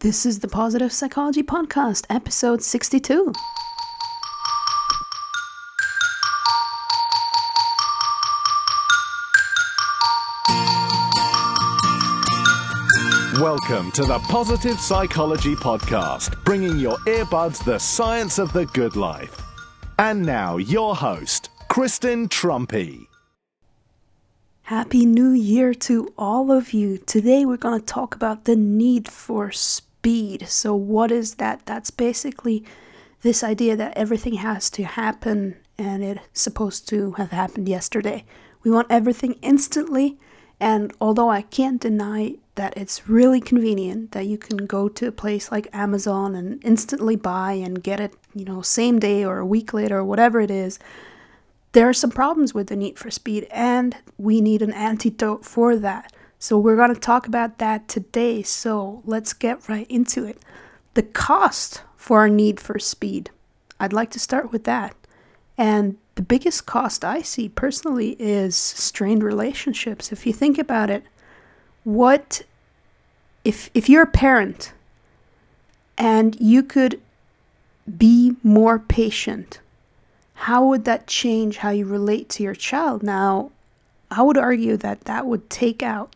This is the Positive Psychology Podcast, episode 62. Welcome to the Positive Psychology Podcast, bringing your earbuds the science of the good life. And now, your host, Kristen Truempy. Happy New Year to all of you. Today we're going to talk about the need for speed. So, what is that? That's basically this idea that everything has to happen and it's supposed to have happened yesterday. We want everything instantly, and although I can't deny that it's really convenient that you can go to a place like Amazon and instantly buy and get it, you know, same day or a week later or whatever it is, there are some problems with the need for speed and we need an antidote for that. So we're going to talk about that today. So let's get right into it. The cost for our need for speed. I'd like to start with that. And the biggest cost I see personally is strained relationships. If you think about it, what if if you're a parent and you could be more patient, how would that change how you relate to your child? Now, I would argue that that would take out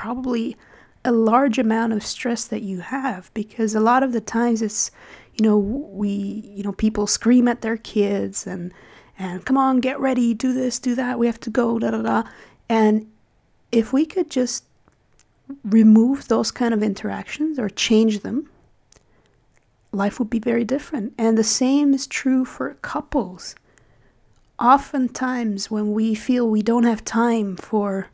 probably a large amount of stress that you have because a lot of the times it's you know we you know people scream at their kids and and come on, get ready, do this, do that, we have to go, da da da. And if we could just remove those kind of interactions or change them, life would be very different. And the same is true for couples. Oftentimes, when we feel we don't have time for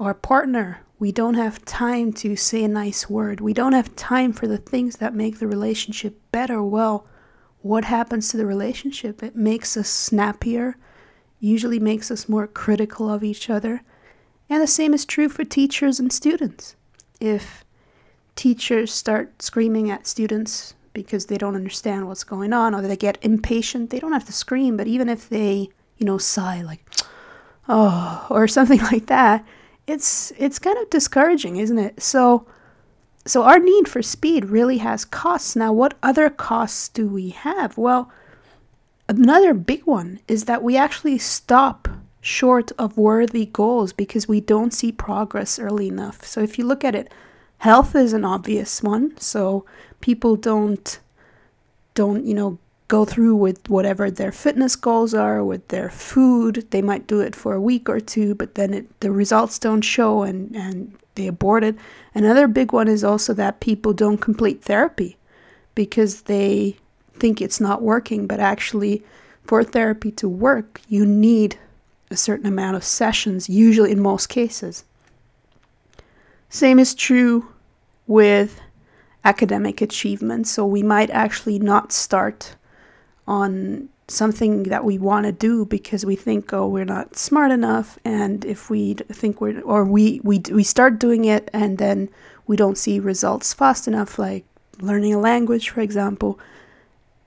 our partner, we don't have time to say a nice word, we don't have time for the things that make the relationship better, well, what happens to the relationship? It makes us snappier, usually makes us more critical of each other. And the same is true for teachers and students. If teachers start screaming at students because they don't understand what's going on or they get impatient, they don't have to scream, but even if they, you know, sigh like, oh, or something like that, it's it's kind of discouraging, isn't it? So so our need for speed really has costs. Now, what other costs do we have? Well, another big one is that we actually stop short of worthy goals because we don't see progress early enough. So if you look at it, health is an obvious one. So people don't don't, you know, go through with whatever their fitness goals are with their food. They might do it for a week or two, but then it, the results don't show and and they abort it. Another big one is also that people don't complete therapy because they think it's not working, but actually, for therapy to work, you need a certain amount of sessions, usually in most cases. Same is true with academic achievement. So we might actually not start on something that we want to do because we think oh we're not smart enough and if we think we're or we we we start doing it and then we don't see results fast enough like learning a language for example.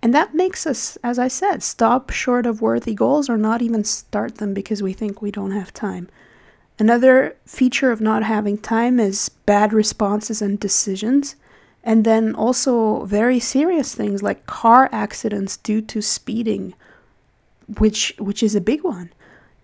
And that makes us as i said stop short of worthy goals or not even start them because we think we don't have time. Another feature of not having time is bad responses and decisions and then also very serious things like car accidents due to speeding which which is a big one.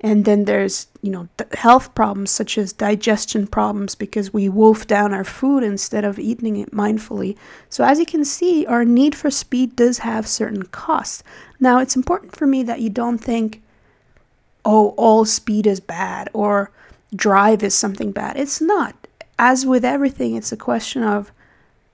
And then there's you know health problems such as digestion problems because we wolf down our food instead of eating it mindfully. So as you can see our need for speed does have certain costs. Now it's important for me that you don't think oh all speed is bad or drive is something bad. It's not. As with everything it's a question of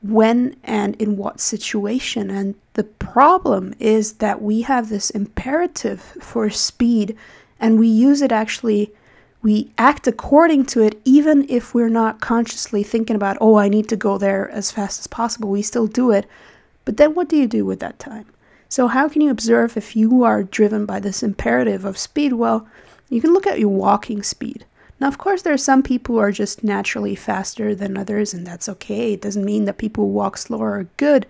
when and in what situation. And the problem is that we have this imperative for speed and we use it actually, we act according to it, even if we're not consciously thinking about, oh, I need to go there as fast as possible. We still do it. But then what do you do with that time? So, how can you observe if you are driven by this imperative of speed? Well, you can look at your walking speed. Now, of course, there are some people who are just naturally faster than others, and that's okay. It doesn't mean that people who walk slower are good,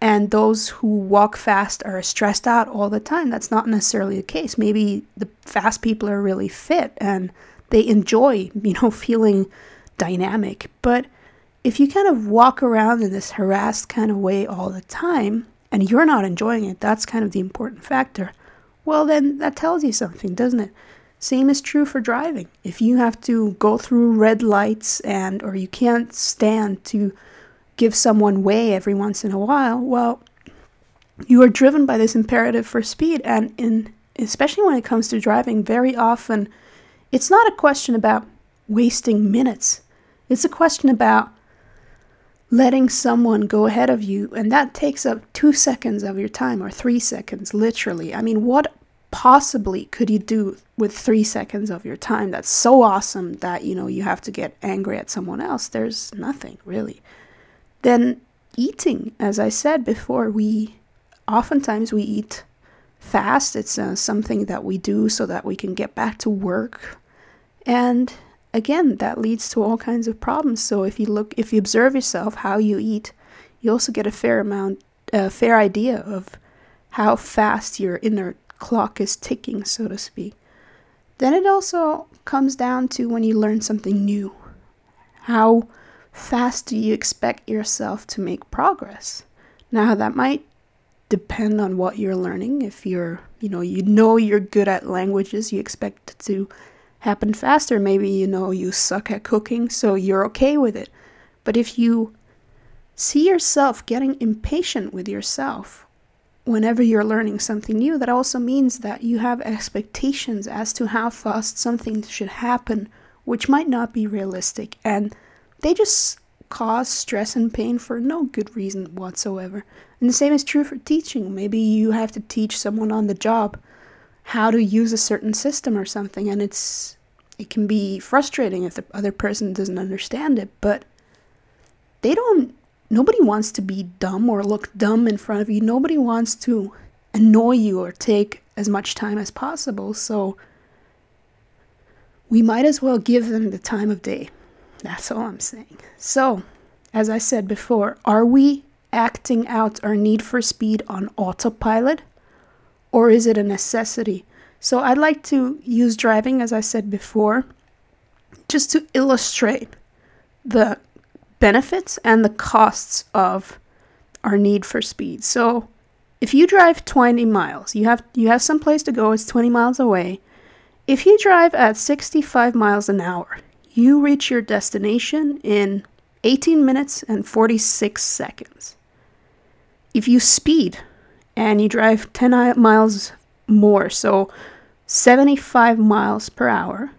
and those who walk fast are stressed out all the time. That's not necessarily the case. Maybe the fast people are really fit and they enjoy, you know, feeling dynamic. But if you kind of walk around in this harassed kind of way all the time and you're not enjoying it, that's kind of the important factor. Well, then that tells you something, doesn't it? Same is true for driving. If you have to go through red lights and or you can't stand to give someone way every once in a while, well, you are driven by this imperative for speed and in especially when it comes to driving very often it's not a question about wasting minutes. It's a question about letting someone go ahead of you and that takes up 2 seconds of your time or 3 seconds literally. I mean, what possibly could you do with 3 seconds of your time that's so awesome that you know you have to get angry at someone else? There's nothing really. Then eating, as I said before, we oftentimes we eat fast. It's uh, something that we do so that we can get back to work. And again, that leads to all kinds of problems. So if you look, if you observe yourself, how you eat, you also get a fair amount, a fair idea of how fast your inner clock is ticking, so to speak. Then it also comes down to when you learn something new. How fast do you expect yourself to make progress? Now, that might depend on what you're learning. If you're, you know, you know you're good at languages, you expect it to happen faster. Maybe you know you suck at cooking, so you're okay with it. But if you see yourself getting impatient with yourself whenever you're learning something new, that also means that you have expectations as to how fast something should happen, which might not be realistic. And they just cause stress and pain for no good reason whatsoever. And the same is true for teaching. Maybe you have to teach someone on the job how to use a certain system or something and it's it can be frustrating if the other person doesn't understand it, but they don't nobody wants to be dumb or look dumb in front of you. Nobody wants to annoy you or take as much time as possible. So we might as well give them the time of day. That's all I'm saying. So, as I said before, are we acting out our need for speed on autopilot or is it a necessity? So, I'd like to use driving, as I said before, just to illustrate the benefits and the costs of our need for speed. So, if you drive 20 miles, you have you have some place to go, it's 20 miles away. If you drive at 65 miles an hour, you reach your destination in 18 minutes and 46 seconds. If you speed and you drive 10 miles more, so 75 miles per hour,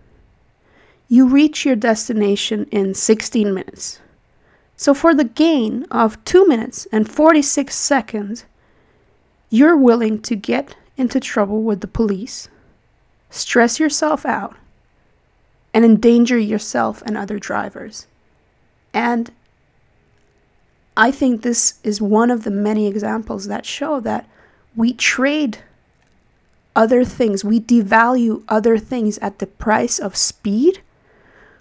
you reach your destination in 16 minutes. So, for the gain of 2 minutes and 46 seconds, you're willing to get into trouble with the police, stress yourself out, and endanger yourself and other drivers. And I think this is one of the many examples that show that we trade other things, we devalue other things at the price of speed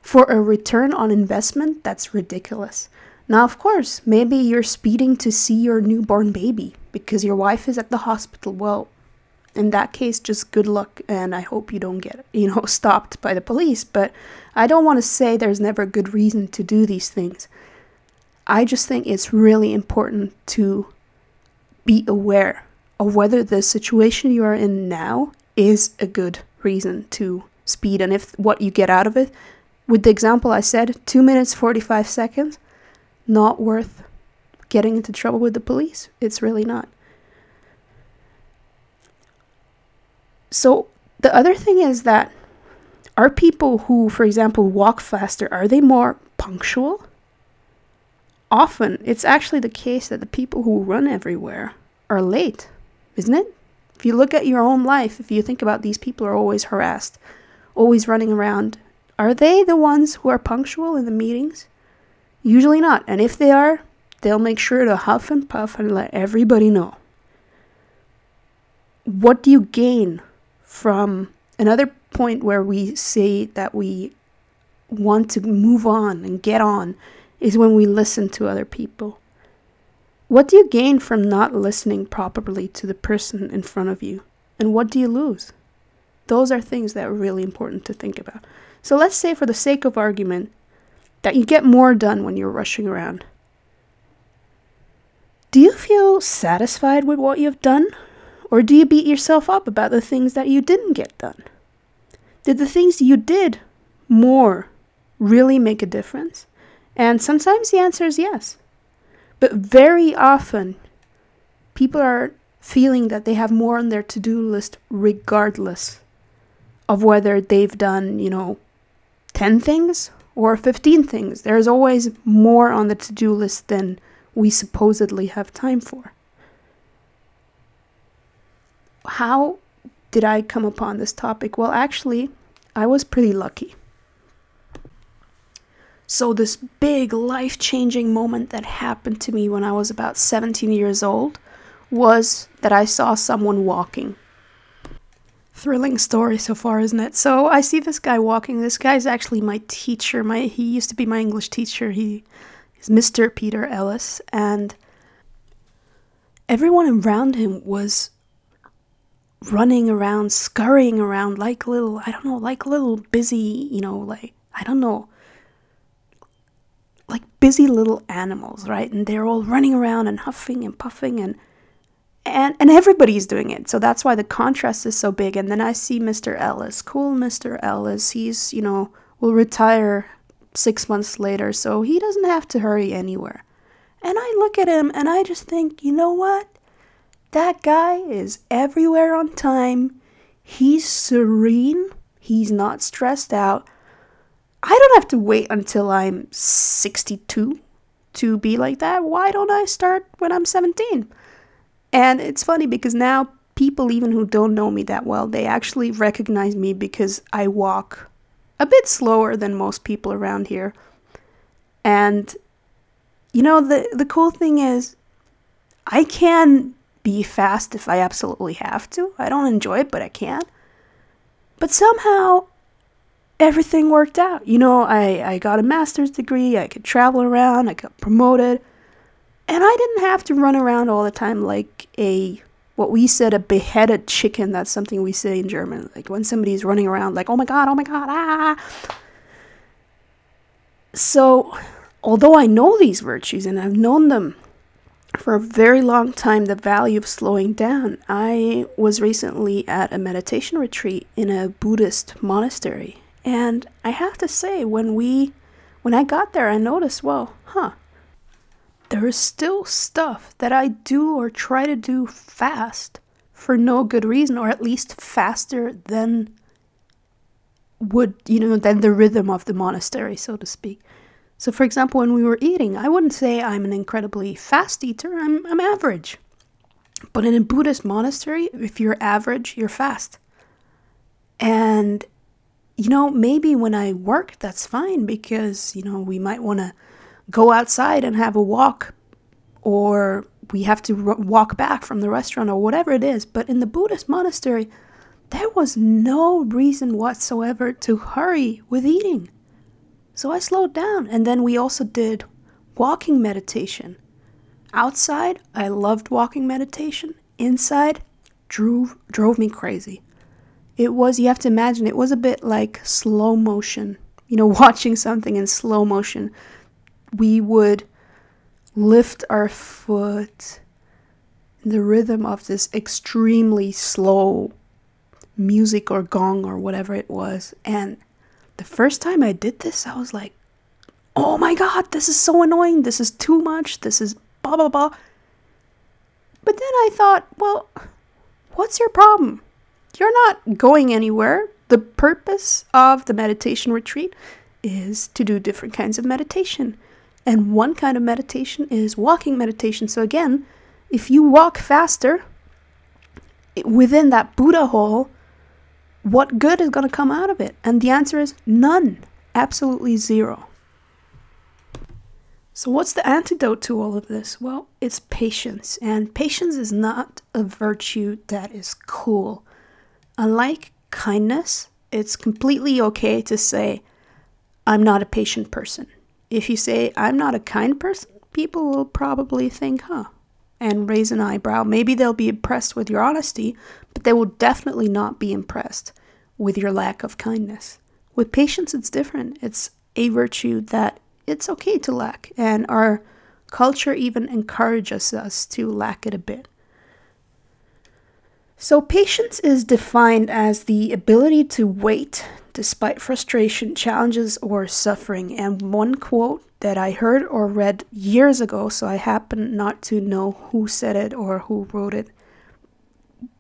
for a return on investment that's ridiculous. Now, of course, maybe you're speeding to see your newborn baby because your wife is at the hospital. Well, in that case, just good luck, and I hope you don't get, you know, stopped by the police. But I don't want to say there's never a good reason to do these things. I just think it's really important to be aware of whether the situation you are in now is a good reason to speed and if what you get out of it. With the example I said, 2 minutes 45 seconds, not worth getting into trouble with the police. It's really not. So the other thing is that are people who, for example, walk faster, are they more punctual? Often, it's actually the case that the people who run everywhere are late, isn't it? If you look at your own life, if you think about these people are always harassed, always running around, are they the ones who are punctual in the meetings? Usually not. And if they are, they'll make sure to huff and puff and let everybody know. What do you gain from another point where we say that we want to move on and get on is when we listen to other people. What do you gain from not listening properly to the person in front of you? And what do you lose? Those are things that are really important to think about. So let's say, for the sake of argument, that you get more done when you're rushing around. Do you feel satisfied with what you've done? Or do you beat yourself up about the things that you didn't get done? Did the things you did more really make a difference? And sometimes the answer is yes. But very often, people are feeling that they have more on their to do list regardless of whether they've done, you know, 10 things or 15 things. There's always more on the to do list than we supposedly have time for. How did I come upon this topic? Well, actually, I was pretty lucky. So, this big life changing moment that happened to me when I was about 17 years old was that I saw someone walking. Thrilling story so far, isn't it? So, I see this guy walking. This guy's actually my teacher. My he used to be my English teacher. He is Mr. Peter Ellis and everyone around him was running around, scurrying around like little, I don't know, like little busy, you know, like, I don't know, like busy little animals, right? And they're all running around and huffing and puffing and and and everybody's doing it. So that's why the contrast is so big. And then I see Mr. Ellis, cool Mr. Ellis. He's, you know, will retire 6 months later, so he doesn't have to hurry anywhere. And I look at him and I just think, you know what? That guy is everywhere on time. He's serene. He's not stressed out. I don't have to wait until I'm 62 to be like that. Why don't I start when I'm 17? And it's funny because now people, even who don't know me that well, they actually recognize me because I walk a bit slower than most people around here. And you know the the cool thing is I can be fast if I absolutely have to. I don't enjoy it, but I can. But somehow everything worked out. You know, I, I got a master's degree, I could travel around, I got promoted, and I didn't have to run around all the time like a what we said a beheaded chicken. That's something we say in German. Like when somebody's running around like, oh my god, oh my god, ah. So, although I know these virtues and I've known them for a very long time the value of slowing down. I was recently at a meditation retreat in a Buddhist monastery, and I have to say when we when I got there I noticed, well, huh. There is still stuff that I do or try to do fast for no good reason or at least faster than would, you know, than the rhythm of the monastery, so to speak. So, for example, when we were eating, I wouldn't say I'm an incredibly fast eater, I'm, I'm average. But in a Buddhist monastery, if you're average, you're fast. And, you know, maybe when I work, that's fine because, you know, we might want to go outside and have a walk or we have to walk back from the restaurant or whatever it is. But in the Buddhist monastery, there was no reason whatsoever to hurry with eating. So I slowed down. And then we also did walking meditation. Outside, I loved walking meditation. Inside, drove, drove me crazy. It was, you have to imagine, it was a bit like slow motion. You know, watching something in slow motion. We would lift our foot in the rhythm of this extremely slow music or gong or whatever it was. And the first time I did this, I was like, oh my god, this is so annoying. This is too much. This is blah, blah, blah. But then I thought, well, what's your problem? You're not going anywhere. The purpose of the meditation retreat is to do different kinds of meditation. And one kind of meditation is walking meditation. So, again, if you walk faster within that Buddha hole, what good is going to come out of it? And the answer is none. Absolutely zero. So, what's the antidote to all of this? Well, it's patience. And patience is not a virtue that is cool. Unlike kindness, it's completely okay to say, I'm not a patient person. If you say, I'm not a kind person, people will probably think, huh, and raise an eyebrow. Maybe they'll be impressed with your honesty, but they will definitely not be impressed with your lack of kindness. With patience, it's different. It's a virtue that it's okay to lack, and our culture even encourages us to lack it a bit. So, patience is defined as the ability to wait despite frustration, challenges, or suffering. And one quote that I heard or read years ago, so I happen not to know who said it or who wrote it,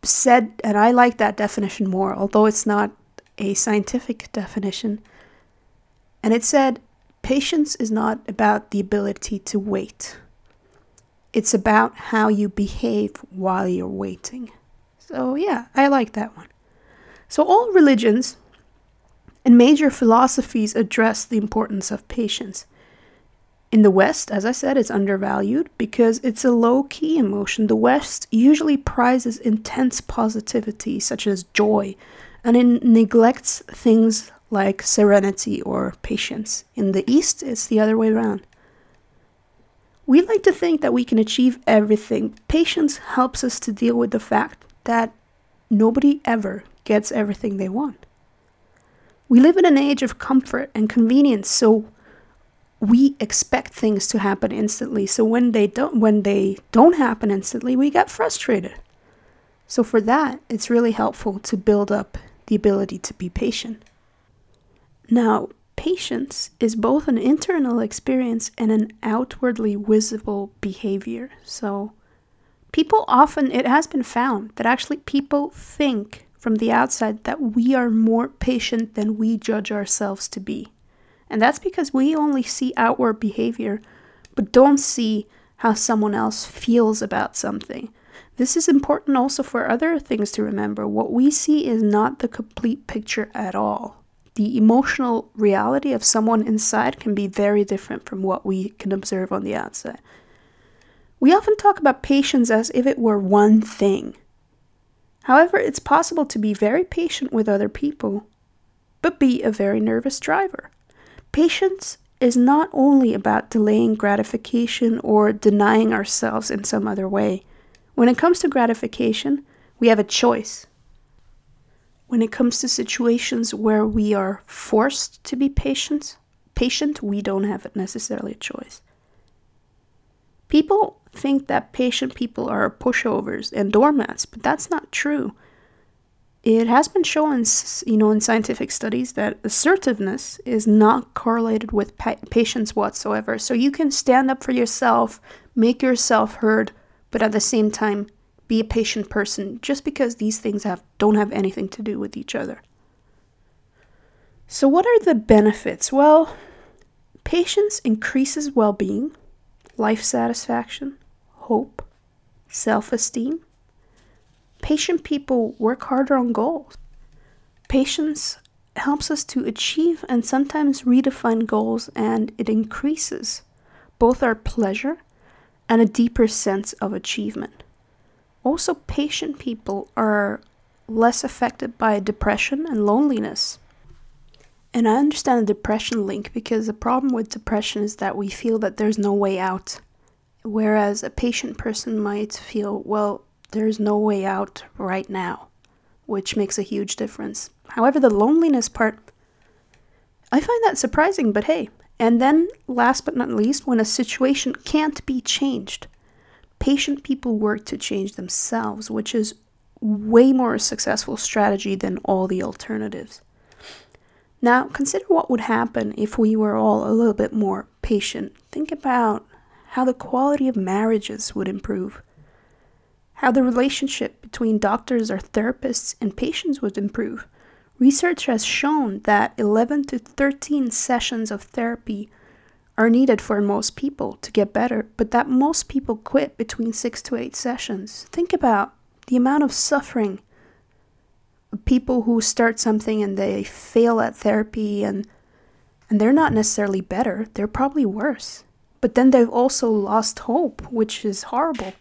said, and I like that definition more, although it's not a scientific definition. And it said, patience is not about the ability to wait, it's about how you behave while you're waiting. So, yeah, I like that one. So, all religions and major philosophies address the importance of patience. In the West, as I said, it's undervalued because it's a low key emotion. The West usually prizes intense positivity, such as joy, and it neglects things like serenity or patience. In the East, it's the other way around. We like to think that we can achieve everything. Patience helps us to deal with the fact that nobody ever gets everything they want. We live in an age of comfort and convenience, so we expect things to happen instantly. So when they don't when they don't happen instantly, we get frustrated. So for that, it's really helpful to build up the ability to be patient. Now, patience is both an internal experience and an outwardly visible behavior. So people often, it has been found that actually people think from the outside that we are more patient than we judge ourselves to be. And that's because we only see outward behavior, but don't see how someone else feels about something. This is important also for other things to remember. What we see is not the complete picture at all. The emotional reality of someone inside can be very different from what we can observe on the outside. We often talk about patience as if it were one thing. However, it's possible to be very patient with other people, but be a very nervous driver. Patience is not only about delaying gratification or denying ourselves in some other way. When it comes to gratification, we have a choice. When it comes to situations where we are forced to be patient, patient, we don't have necessarily a choice. People think that patient people are pushovers and doormats, but that's not true. It has been shown, you know, in scientific studies that assertiveness is not correlated with pa- patience whatsoever. So you can stand up for yourself, make yourself heard, but at the same time be a patient person just because these things have don't have anything to do with each other. So what are the benefits? Well, patience increases well-being, life satisfaction, hope, self esteem. Patient people work harder on goals. Patience helps us to achieve and sometimes redefine goals, and it increases both our pleasure and a deeper sense of achievement. Also, patient people are less affected by depression and loneliness. And I understand the depression link because the problem with depression is that we feel that there's no way out. Whereas a patient person might feel, well, there's no way out right now, which makes a huge difference. However, the loneliness part, I find that surprising, but hey. And then, last but not least, when a situation can't be changed, patient people work to change themselves, which is way more successful strategy than all the alternatives. Now, consider what would happen if we were all a little bit more patient. Think about how the quality of marriages would improve, how the relationship between doctors or therapists and patients would improve. Research has shown that 11 to 13 sessions of therapy are needed for most people to get better, but that most people quit between 6 to 8 sessions. Think about the amount of suffering people who start something and they fail at therapy and and they're not necessarily better, they're probably worse. But then they've also lost hope, which is horrible.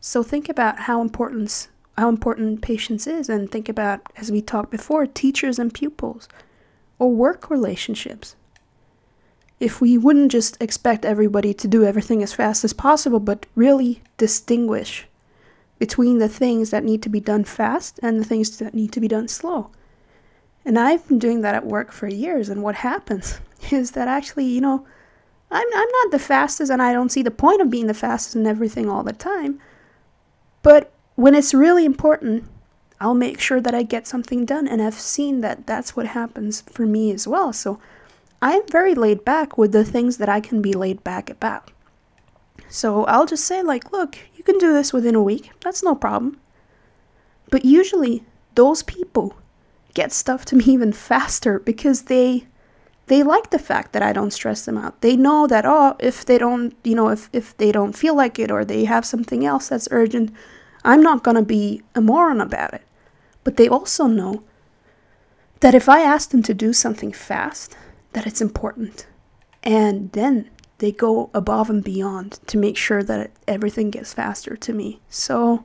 So think about how important how important patience is and think about as we talked before teachers and pupils or work relationships. If we wouldn't just expect everybody to do everything as fast as possible but really distinguish between the things that need to be done fast and the things that need to be done slow. And I've been doing that at work for years and what happens is that actually, you know, I'm, I'm not the fastest, and I don't see the point of being the fastest in everything all the time. But when it's really important, I'll make sure that I get something done. And I've seen that that's what happens for me as well. So I'm very laid back with the things that I can be laid back about. So I'll just say, like, look, you can do this within a week. That's no problem. But usually, those people get stuff to me even faster because they they like the fact that I don't stress them out. They know that oh, if they don't, you know, if if they don't feel like it or they have something else that's urgent, I'm not going to be a moron about it. But they also know that if I ask them to do something fast, that it's important. And then they go above and beyond to make sure that everything gets faster to me. So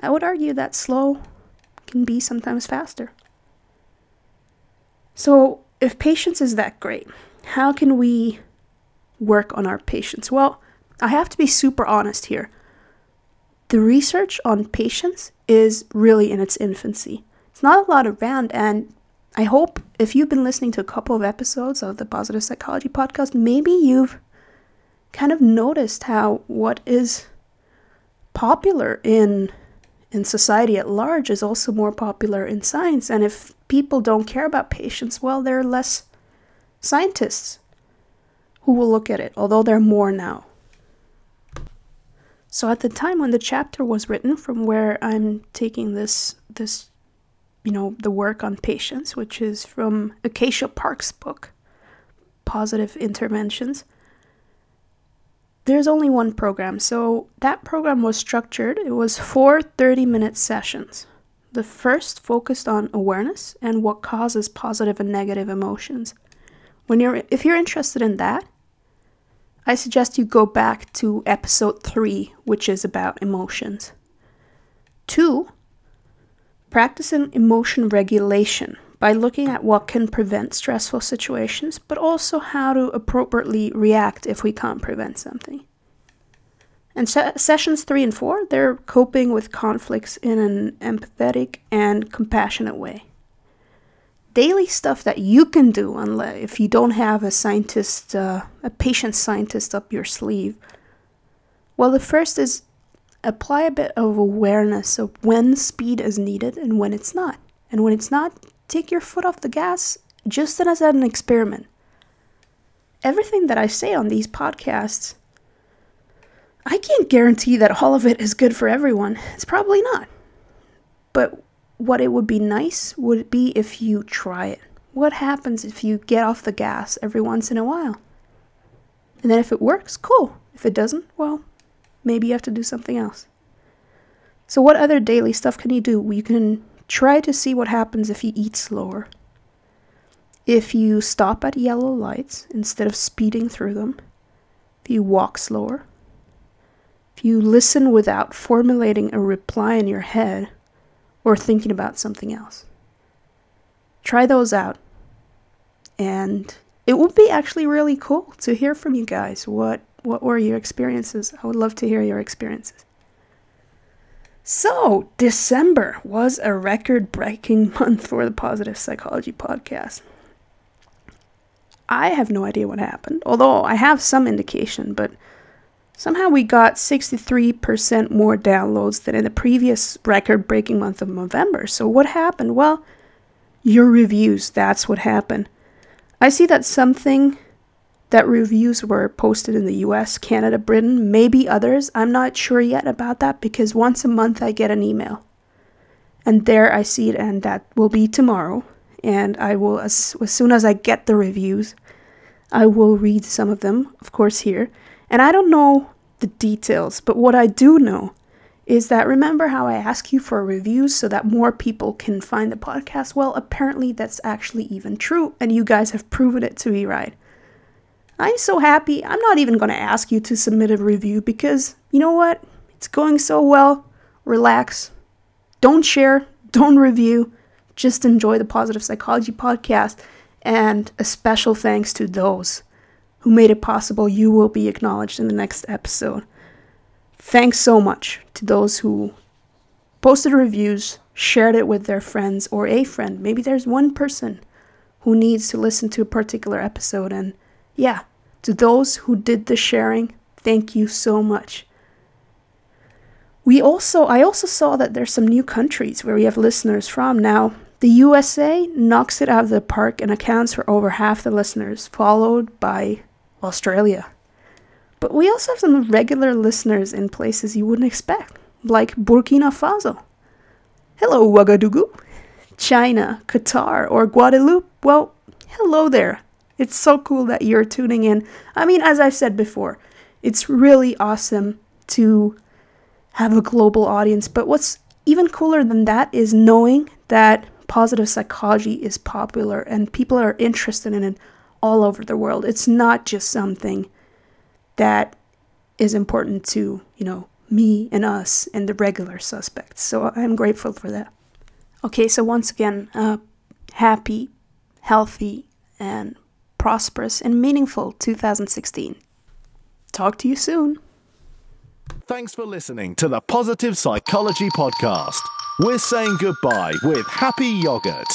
I would argue that slow can be sometimes faster. So, if patience is that great, how can we work on our patience? Well, I have to be super honest here. The research on patience is really in its infancy. It's not a lot around, and I hope if you've been listening to a couple of episodes of the Positive Psychology podcast, maybe you've kind of noticed how what is popular in in society at large is also more popular in science. And if people don't care about patience, well, there are less scientists who will look at it, although there are more now. So at the time when the chapter was written, from where I'm taking this this you know the work on patience, which is from Acacia Parks' book, Positive Interventions there's only one program. So that program was structured. It was four 30 minute sessions. The first focused on awareness and what causes positive and negative emotions. When you're if you're interested in that, I suggest you go back to episode 3, which is about emotions. 2. Practicing emotion regulation, by looking at what can prevent stressful situations, but also how to appropriately react if we can't prevent something. And se- sessions three and four, they're coping with conflicts in an empathetic and compassionate way. Daily stuff that you can do unless if you don't have a scientist, uh, a patient scientist up your sleeve. Well, the first is apply a bit of awareness of when speed is needed and when it's not. And when it's not, take your foot off the gas just as an experiment. Everything that I say on these podcasts, I can't guarantee that all of it is good for everyone. It's probably not. But what it would be nice would be if you try it. What happens if you get off the gas every once in a while? And then if it works, cool. If it doesn't, well, maybe you have to do something else. So, what other daily stuff can you do? You can Try to see what happens if you eat slower. If you stop at yellow lights instead of speeding through them, if you walk slower, if you listen without formulating a reply in your head or thinking about something else. Try those out. And it would be actually really cool to hear from you guys. What what were your experiences? I would love to hear your experiences. So, December was a record breaking month for the Positive Psychology podcast. I have no idea what happened, although I have some indication, but somehow we got 63% more downloads than in the previous record breaking month of November. So, what happened? Well, your reviews, that's what happened. I see that something that reviews were posted in the US, Canada, Britain, maybe others. I'm not sure yet about that because once a month I get an email. And there I see it, and that will be tomorrow. And I will, as, as soon as I get the reviews, I will read some of them, of course, here. And I don't know the details, but what I do know is that remember how I ask you for reviews so that more people can find the podcast? Well, apparently that's actually even true, and you guys have proven it to be right. I'm so happy. I'm not even going to ask you to submit a review because you know what? It's going so well. Relax. Don't share. Don't review. Just enjoy the Positive Psychology podcast. And a special thanks to those who made it possible. You will be acknowledged in the next episode. Thanks so much to those who posted reviews, shared it with their friends or a friend. Maybe there's one person who needs to listen to a particular episode and yeah, To those who did the sharing, thank you so much. We also I also saw that there's some new countries where we have listeners from now. The USA knocks it out of the park and accounts for over half the listeners, followed by Australia. But we also have some regular listeners in places you wouldn't expect, like Burkina Faso. Hello, Ouagadougou. China, Qatar, or Guadeloupe. Well, hello there. It's so cool that you're tuning in. I mean, as I've said before, it's really awesome to have a global audience. But what's even cooler than that is knowing that positive psychology is popular and people are interested in it all over the world. It's not just something that is important to, you know, me and us and the regular suspects. So I'm grateful for that. Okay, so once again, uh, happy, healthy, and prosperous and meaningful 2016. Talk to you soon. Thanks for listening to the Positive Psychology Podcast. We're saying goodbye with happy yogurt.